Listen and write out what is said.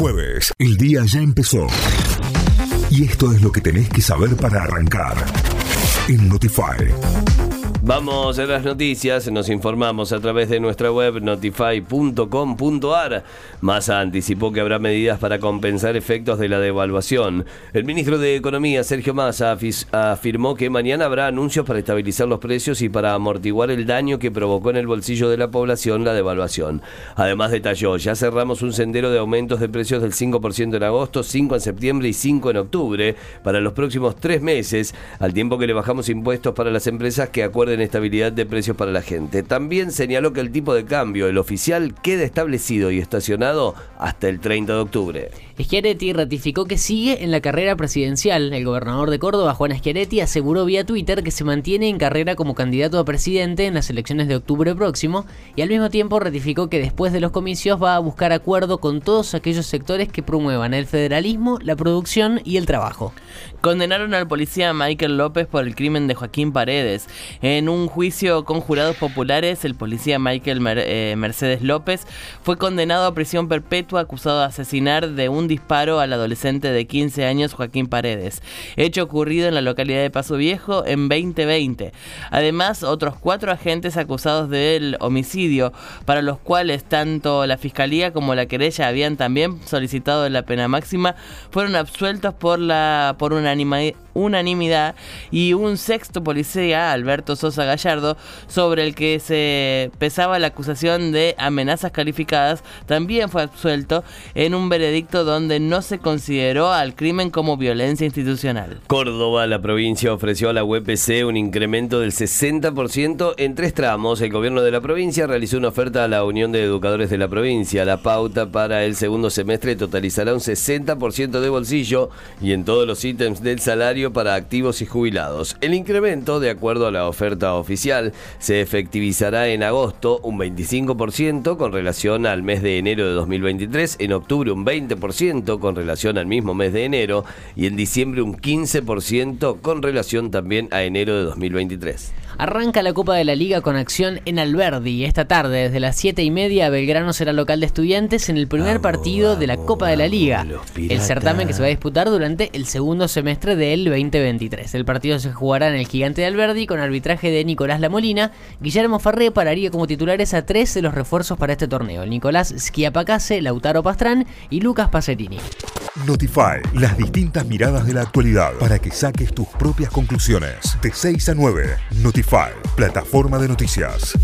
Jueves, el día ya empezó. Y esto es lo que tenés que saber para arrancar. En Notify. Vamos a las noticias, nos informamos a través de nuestra web notify.com.ar. Massa anticipó que habrá medidas para compensar efectos de la devaluación. El ministro de Economía, Sergio Massa, afirmó que mañana habrá anuncios para estabilizar los precios y para amortiguar el daño que provocó en el bolsillo de la población la devaluación. Además detalló, ya cerramos un sendero de aumentos de precios del 5% en agosto, 5 en septiembre y 5 en octubre para los próximos tres meses, al tiempo que le bajamos impuestos para las empresas que acuerden en estabilidad de precios para la gente. También señaló que el tipo de cambio, el oficial, queda establecido y estacionado hasta el 30 de octubre. Schiaretti ratificó que sigue en la carrera presidencial. El gobernador de Córdoba, Juan Schiaretti, aseguró vía Twitter que se mantiene en carrera como candidato a presidente en las elecciones de octubre próximo y al mismo tiempo ratificó que después de los comicios va a buscar acuerdo con todos aquellos sectores que promuevan el federalismo, la producción y el trabajo. Condenaron al policía Michael López por el crimen de Joaquín Paredes. En un juicio con jurados populares, el policía Michael eh, Mercedes López fue condenado a prisión perpetua acusado de asesinar de un disparo al adolescente de 15 años Joaquín Paredes, hecho ocurrido en la localidad de Paso Viejo en 2020. Además, otros cuatro agentes acusados del homicidio, para los cuales tanto la fiscalía como la querella habían también solicitado la pena máxima, fueron absueltos por la por unanimidad y un sexto policía, Alberto Sosa Gallardo, sobre el que se pesaba la acusación de amenazas calificadas, también fue absuelto en un veredicto donde donde no se consideró al crimen como violencia institucional. Córdoba, la provincia, ofreció a la UPC un incremento del 60% en tres tramos. El gobierno de la provincia realizó una oferta a la Unión de Educadores de la provincia. La pauta para el segundo semestre totalizará un 60% de bolsillo y en todos los ítems del salario para activos y jubilados. El incremento, de acuerdo a la oferta oficial, se efectivizará en agosto un 25% con relación al mes de enero de 2023, en octubre un 20%, con relación al mismo mes de enero y en diciembre un 15% con relación también a enero de 2023. Arranca la Copa de la Liga con acción en Alberdi. Esta tarde, desde las 7 y media, Belgrano será local de estudiantes en el primer partido de la Copa de la Liga. El certamen que se va a disputar durante el segundo semestre del 2023. El partido se jugará en el Gigante de Alberdi con arbitraje de Nicolás Lamolina. Guillermo Farré pararía como titulares a tres de los refuerzos para este torneo: Nicolás Schiapacase, Lautaro Pastrán y Lucas Pacerini. Notify, las distintas miradas de la actualidad para que saques tus propias conclusiones. De 6 a 9, Notify, plataforma de noticias.